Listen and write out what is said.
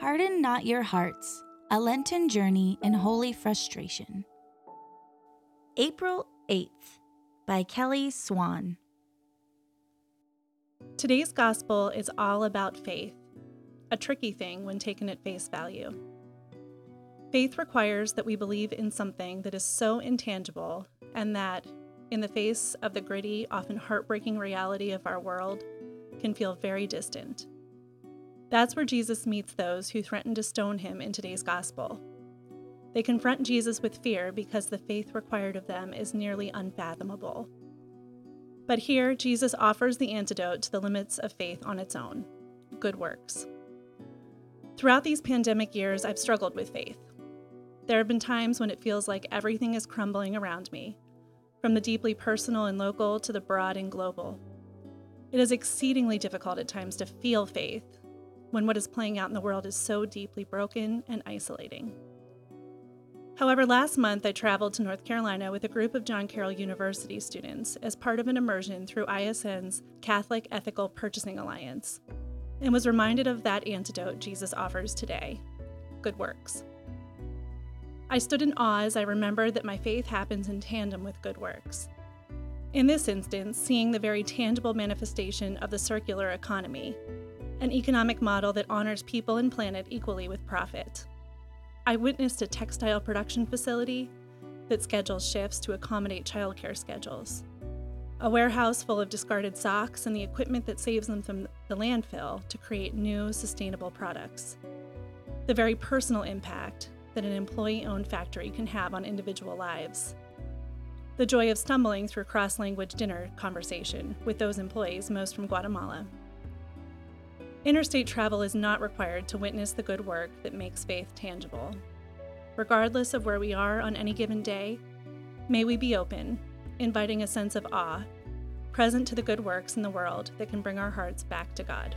Harden not your hearts, a Lenten journey in holy frustration. April 8th by Kelly Swan. Today's gospel is all about faith, a tricky thing when taken at face value. Faith requires that we believe in something that is so intangible and that, in the face of the gritty, often heartbreaking reality of our world, can feel very distant. That's where Jesus meets those who threaten to stone him in today's gospel. They confront Jesus with fear because the faith required of them is nearly unfathomable. But here, Jesus offers the antidote to the limits of faith on its own good works. Throughout these pandemic years, I've struggled with faith. There have been times when it feels like everything is crumbling around me, from the deeply personal and local to the broad and global. It is exceedingly difficult at times to feel faith when what is playing out in the world is so deeply broken and isolating. However, last month I traveled to North Carolina with a group of John Carroll University students as part of an immersion through ISN's Catholic Ethical Purchasing Alliance and was reminded of that antidote Jesus offers today good works. I stood in awe as I remembered that my faith happens in tandem with good works. In this instance, seeing the very tangible manifestation of the circular economy, an economic model that honors people and planet equally with profit. I witnessed a textile production facility that schedules shifts to accommodate childcare schedules, a warehouse full of discarded socks and the equipment that saves them from the landfill to create new, sustainable products. The very personal impact that an employee owned factory can have on individual lives the joy of stumbling through cross language dinner conversation with those employees, most from Guatemala. Interstate travel is not required to witness the good work that makes faith tangible. Regardless of where we are on any given day, may we be open, inviting a sense of awe, present to the good works in the world that can bring our hearts back to God.